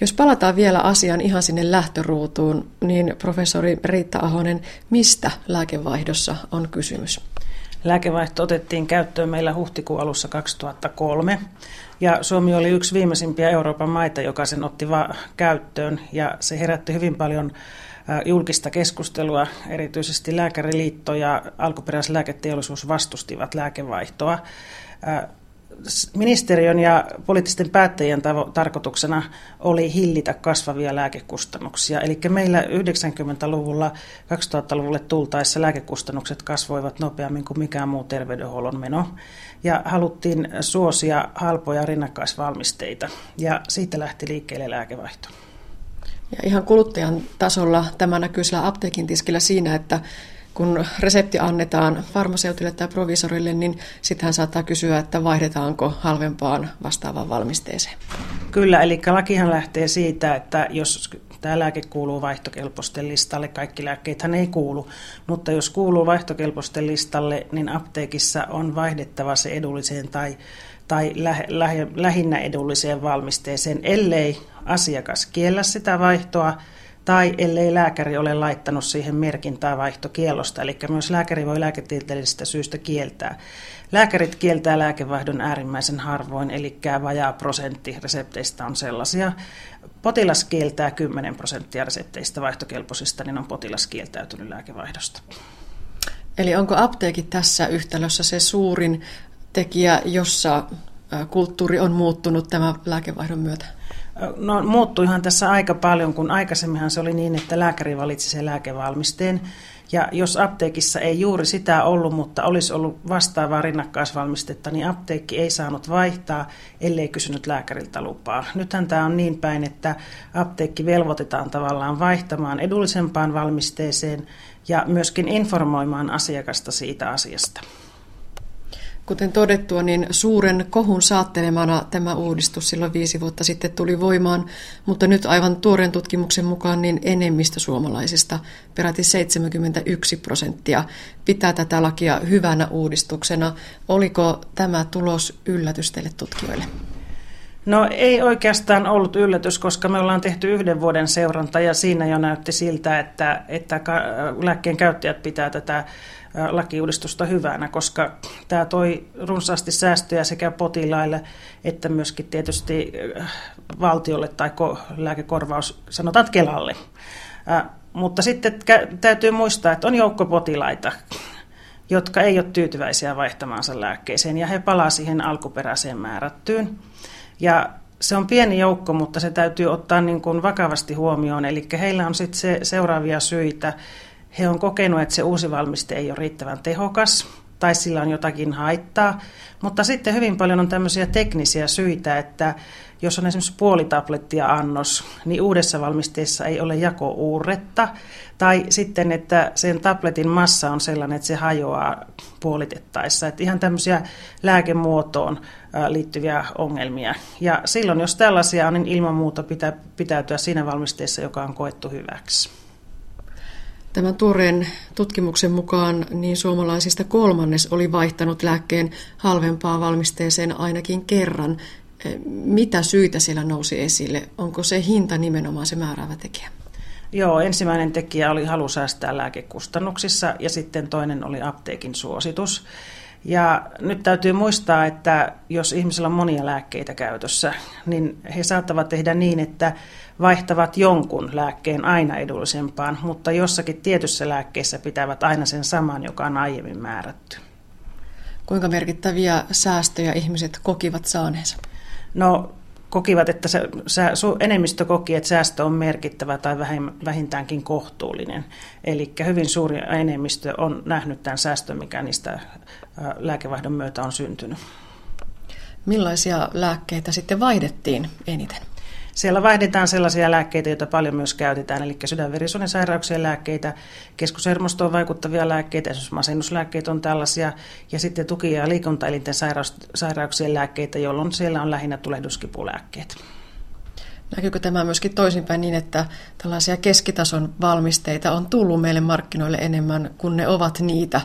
Jos palataan vielä asian ihan sinne lähtöruutuun, niin professori Riitta Ahonen, mistä lääkevaihdossa on kysymys? Lääkevaihto otettiin käyttöön meillä huhtikuun alussa 2003 ja Suomi oli yksi viimeisimpiä Euroopan maita, joka sen otti va- käyttöön ja se herätti hyvin paljon julkista keskustelua. Erityisesti Lääkäriliitto ja alkuperäislääketeollisuus vastustivat lääkevaihtoa ministeriön ja poliittisten päättäjien tavo- tarkoituksena oli hillitä kasvavia lääkekustannuksia. Eli meillä 90-luvulla, 2000-luvulle tultaessa lääkekustannukset kasvoivat nopeammin kuin mikään muu terveydenhuollon meno. Ja haluttiin suosia halpoja rinnakkaisvalmisteita. Ja siitä lähti liikkeelle lääkevaihto. Ja ihan kuluttajan tasolla tämä näkyy sillä apteekin tiskillä siinä, että kun resepti annetaan farmaseutille tai provisorille, niin sitten hän saattaa kysyä, että vaihdetaanko halvempaan vastaavaan valmisteeseen. Kyllä, eli lakihan lähtee siitä, että jos tämä lääke kuuluu vaihtokelpoisten listalle, kaikki lääkkeethän ei kuulu, mutta jos kuuluu vaihtokelpoisten listalle, niin apteekissa on vaihdettava se edulliseen tai, tai lä, lä, lähinnä edulliseen valmisteeseen, ellei asiakas kiellä sitä vaihtoa, tai ellei lääkäri ole laittanut siihen merkintää vaihtokielosta, eli myös lääkäri voi lääketieteellisestä syystä kieltää. Lääkärit kieltää lääkevaihdon äärimmäisen harvoin, eli vajaa prosentti resepteistä on sellaisia. Potilas kieltää 10 prosenttia resepteistä vaihtokelpoisista, niin on potilas kieltäytynyt lääkevaihdosta. Eli onko apteekit tässä yhtälössä se suurin tekijä, jossa kulttuuri on muuttunut tämän lääkevaihdon myötä? No muuttuihan tässä aika paljon, kun aikaisemminhan se oli niin, että lääkäri valitsi sen lääkevalmisteen. Ja jos apteekissa ei juuri sitä ollut, mutta olisi ollut vastaavaa rinnakkaisvalmistetta, niin apteekki ei saanut vaihtaa, ellei kysynyt lääkäriltä lupaa. Nythän tämä on niin päin, että apteekki velvoitetaan tavallaan vaihtamaan edullisempaan valmisteeseen ja myöskin informoimaan asiakasta siitä asiasta. Kuten todettua, niin suuren kohun saattelemana tämä uudistus silloin viisi vuotta sitten tuli voimaan, mutta nyt aivan tuoreen tutkimuksen mukaan niin enemmistö suomalaisista, peräti 71 prosenttia, pitää tätä lakia hyvänä uudistuksena. Oliko tämä tulos yllätys teille tutkijoille? No ei oikeastaan ollut yllätys, koska me ollaan tehty yhden vuoden seuranta ja siinä jo näytti siltä, että, että lääkkeen käyttäjät pitää tätä lakiuudistusta hyvänä, koska tämä toi runsaasti säästöjä sekä potilaille että myöskin tietysti valtiolle tai lääkekorvaus, sanotaan Kelalle. Mutta sitten täytyy muistaa, että on joukko potilaita, jotka ei ole tyytyväisiä vaihtamaansa lääkkeeseen ja he palaa siihen alkuperäiseen määrättyyn. Ja se on pieni joukko, mutta se täytyy ottaa niin kuin vakavasti huomioon. Eli heillä on sitten se seuraavia syitä. He on kokenut, että se uusi valmiste ei ole riittävän tehokas tai sillä on jotakin haittaa. Mutta sitten hyvin paljon on tämmöisiä teknisiä syitä, että jos on esimerkiksi puolitablettia annos, niin uudessa valmisteessa ei ole jakouurretta. Tai sitten, että sen tabletin massa on sellainen, että se hajoaa puolitettaessa. Että ihan tämmöisiä lääkemuotoon liittyviä ongelmia. Ja silloin, jos tällaisia on, niin ilman muuta pitää pitäytyä siinä valmisteessa, joka on koettu hyväksi. Tämän tuoreen tutkimuksen mukaan niin suomalaisista kolmannes oli vaihtanut lääkkeen halvempaa valmisteeseen ainakin kerran. Mitä syitä siellä nousi esille? Onko se hinta nimenomaan se määräävä tekijä? Joo, ensimmäinen tekijä oli halu säästää lääkekustannuksissa ja sitten toinen oli apteekin suositus. Ja nyt täytyy muistaa, että jos ihmisellä on monia lääkkeitä käytössä, niin he saattavat tehdä niin, että vaihtavat jonkun lääkkeen aina edullisempaan, mutta jossakin tietyssä lääkkeessä pitävät aina sen saman, joka on aiemmin määrätty. Kuinka merkittäviä säästöjä ihmiset kokivat saaneensa? No kokivat, että se, se, enemmistö koki, että säästö on merkittävä tai vähintäänkin kohtuullinen. Eli hyvin suuri enemmistö on nähnyt tämän säästön, mikä niistä lääkevaihdon myötä on syntynyt. Millaisia lääkkeitä sitten vaihdettiin eniten? Siellä vaihdetaan sellaisia lääkkeitä, joita paljon myös käytetään, eli sydänverisuonisairauksien lääkkeitä, keskushermostoon vaikuttavia lääkkeitä, esimerkiksi masennuslääkkeet on tällaisia, ja sitten tuki- ja liikuntaelinten sairauksien lääkkeitä, jolloin siellä on lähinnä tulehduskipulääkkeet. Näkyykö tämä myöskin toisinpäin niin, että tällaisia keskitason valmisteita on tullut meille markkinoille enemmän, kun ne ovat niitä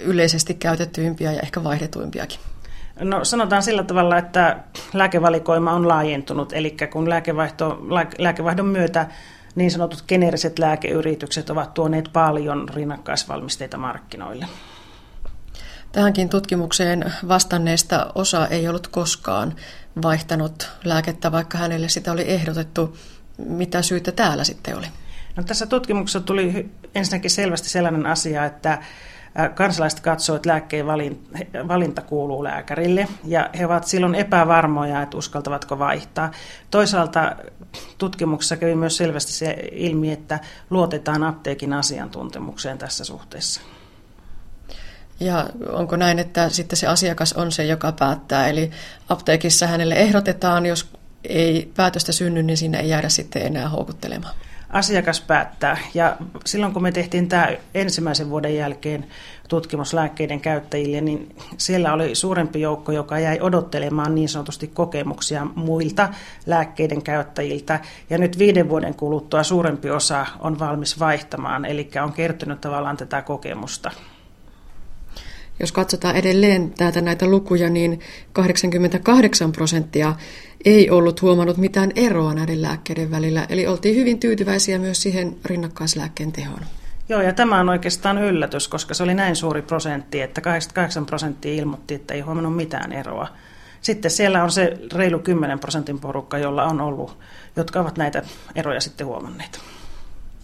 yleisesti käytettyimpiä ja ehkä vaihdetuimpiakin? No sanotaan sillä tavalla, että lääkevalikoima on laajentunut, eli kun lääkevaihto, lääkevaihdon myötä niin sanotut geneeriset lääkeyritykset ovat tuoneet paljon rinnakkaisvalmisteita markkinoille. Tähänkin tutkimukseen vastanneista osa ei ollut koskaan vaihtanut lääkettä, vaikka hänelle sitä oli ehdotettu. Mitä syytä täällä sitten oli? No, tässä tutkimuksessa tuli ensinnäkin selvästi sellainen asia, että kansalaiset katsovat, että lääkkeen valinta kuuluu lääkärille ja he ovat silloin epävarmoja, että uskaltavatko vaihtaa. Toisaalta tutkimuksessa kävi myös selvästi se ilmi, että luotetaan apteekin asiantuntemukseen tässä suhteessa. Ja onko näin, että sitten se asiakas on se, joka päättää, eli apteekissa hänelle ehdotetaan, jos ei päätöstä synny, niin sinne ei jäädä sitten enää houkuttelemaan? Asiakas päättää. Ja silloin kun me tehtiin tämä ensimmäisen vuoden jälkeen tutkimus lääkkeiden käyttäjille, niin siellä oli suurempi joukko, joka jäi odottelemaan niin sanotusti kokemuksia muilta lääkkeiden käyttäjiltä. Ja nyt viiden vuoden kuluttua suurempi osa on valmis vaihtamaan, eli on kertynyt tavallaan tätä kokemusta. Jos katsotaan edelleen täältä näitä lukuja, niin 88 prosenttia ei ollut huomannut mitään eroa näiden lääkkeiden välillä, eli oltiin hyvin tyytyväisiä myös siihen rinnakkaislääkkeen tehoon. Joo, ja tämä on oikeastaan yllätys, koska se oli näin suuri prosentti, että 88 prosenttia ilmoitti, että ei huomannut mitään eroa. Sitten siellä on se reilu 10 prosentin porukka, jolla on ollut, jotka ovat näitä eroja sitten huomanneet.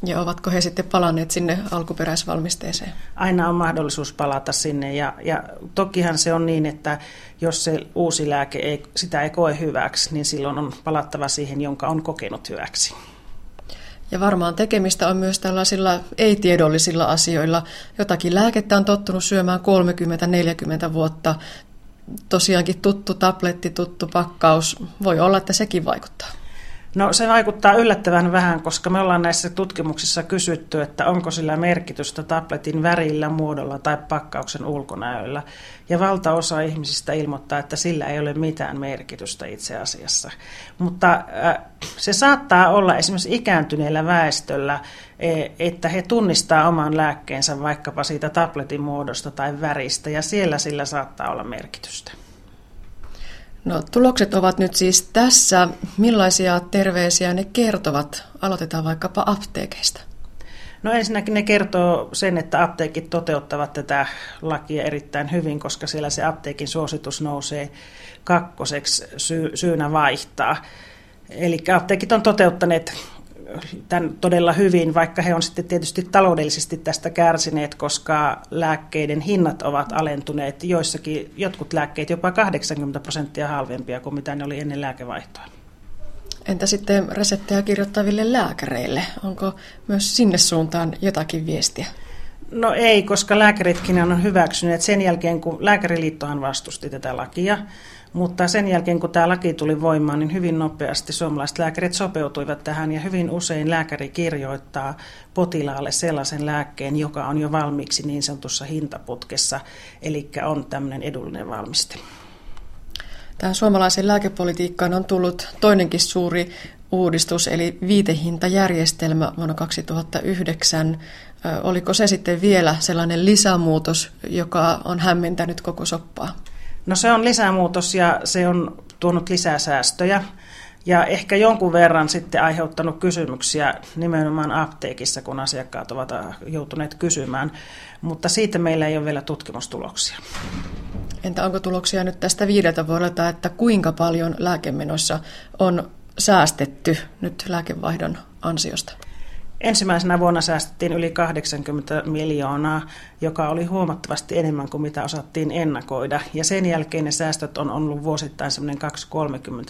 Ja ovatko he sitten palanneet sinne alkuperäisvalmisteeseen? Aina on mahdollisuus palata sinne ja, ja tokihan se on niin, että jos se uusi lääke ei, sitä ei koe hyväksi, niin silloin on palattava siihen, jonka on kokenut hyväksi. Ja varmaan tekemistä on myös tällaisilla ei-tiedollisilla asioilla. Jotakin lääkettä on tottunut syömään 30-40 vuotta. Tosiaankin tuttu tabletti, tuttu pakkaus. Voi olla, että sekin vaikuttaa. No se vaikuttaa yllättävän vähän, koska me ollaan näissä tutkimuksissa kysytty, että onko sillä merkitystä tabletin värillä, muodolla tai pakkauksen ulkonäöllä. Ja valtaosa ihmisistä ilmoittaa, että sillä ei ole mitään merkitystä itse asiassa. Mutta äh, se saattaa olla esimerkiksi ikääntyneellä väestöllä, e, että he tunnistaa oman lääkkeensä vaikkapa siitä tabletin muodosta tai väristä, ja siellä sillä saattaa olla merkitystä. No, tulokset ovat nyt siis tässä. Millaisia terveisiä ne kertovat? Aloitetaan vaikkapa apteekeista. No ensinnäkin ne kertoo sen, että apteekit toteuttavat tätä lakia erittäin hyvin, koska siellä se apteekin suositus nousee kakkoseksi sy- syynä vaihtaa. Eli apteekit on toteuttaneet tämän todella hyvin, vaikka he on sitten tietysti taloudellisesti tästä kärsineet, koska lääkkeiden hinnat ovat alentuneet. Joissakin jotkut lääkkeet jopa 80 prosenttia halvempia kuin mitä ne oli ennen lääkevaihtoa. Entä sitten reseptejä kirjoittaville lääkäreille? Onko myös sinne suuntaan jotakin viestiä? No ei, koska lääkäritkin on hyväksyneet sen jälkeen, kun Lääkäriliittohan vastusti tätä lakia, mutta sen jälkeen, kun tämä laki tuli voimaan, niin hyvin nopeasti suomalaiset lääkärit sopeutuivat tähän ja hyvin usein lääkäri kirjoittaa potilaalle sellaisen lääkkeen, joka on jo valmiiksi niin sanotussa hintaputkessa, eli on tämmöinen edullinen valmiste. Tähän suomalaisen lääkepolitiikkaan on tullut toinenkin suuri uudistus, eli viitehintajärjestelmä vuonna 2009. Oliko se sitten vielä sellainen lisämuutos, joka on hämmentänyt koko soppaa? No se on lisämuutos ja se on tuonut lisää säästöjä ja ehkä jonkun verran sitten aiheuttanut kysymyksiä nimenomaan apteekissa, kun asiakkaat ovat joutuneet kysymään, mutta siitä meillä ei ole vielä tutkimustuloksia. Entä onko tuloksia nyt tästä viideltä vuodelta, että kuinka paljon lääkemenoissa on säästetty nyt lääkevaihdon ansiosta? Ensimmäisenä vuonna säästettiin yli 80 miljoonaa, joka oli huomattavasti enemmän kuin mitä osattiin ennakoida. Ja sen jälkeen ne säästöt on ollut vuosittain semmoinen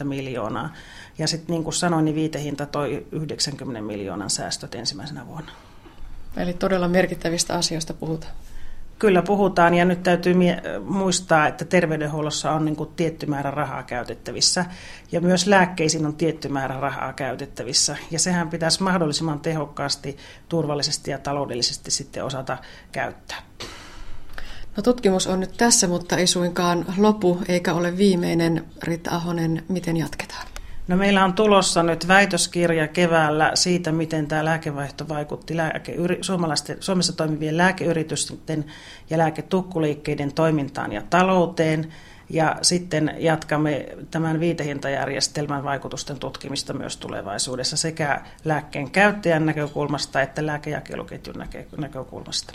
2-30 miljoonaa. Ja sitten niin kuin sanoin, niin viitehinta toi 90 miljoonan säästöt ensimmäisenä vuonna. Eli todella merkittävistä asioista puhutaan. Kyllä puhutaan ja nyt täytyy muistaa, että terveydenhuollossa on niin kuin tietty määrä rahaa käytettävissä ja myös lääkkeisiin on tietty määrä rahaa käytettävissä ja sehän pitäisi mahdollisimman tehokkaasti, turvallisesti ja taloudellisesti sitten osata käyttää. No, tutkimus on nyt tässä, mutta ei suinkaan lopu eikä ole viimeinen. Rita Ahonen, miten jatketaan? No meillä on tulossa nyt väitöskirja keväällä siitä, miten tämä lääkevaihto vaikutti lääkeyri- Suomessa toimivien lääkeyritysten ja lääketukkuliikkeiden toimintaan ja talouteen. Ja sitten jatkamme tämän viitehintajärjestelmän vaikutusten tutkimista myös tulevaisuudessa sekä lääkkeen käyttäjän näkökulmasta että lääkejakeluketjun näkökulmasta.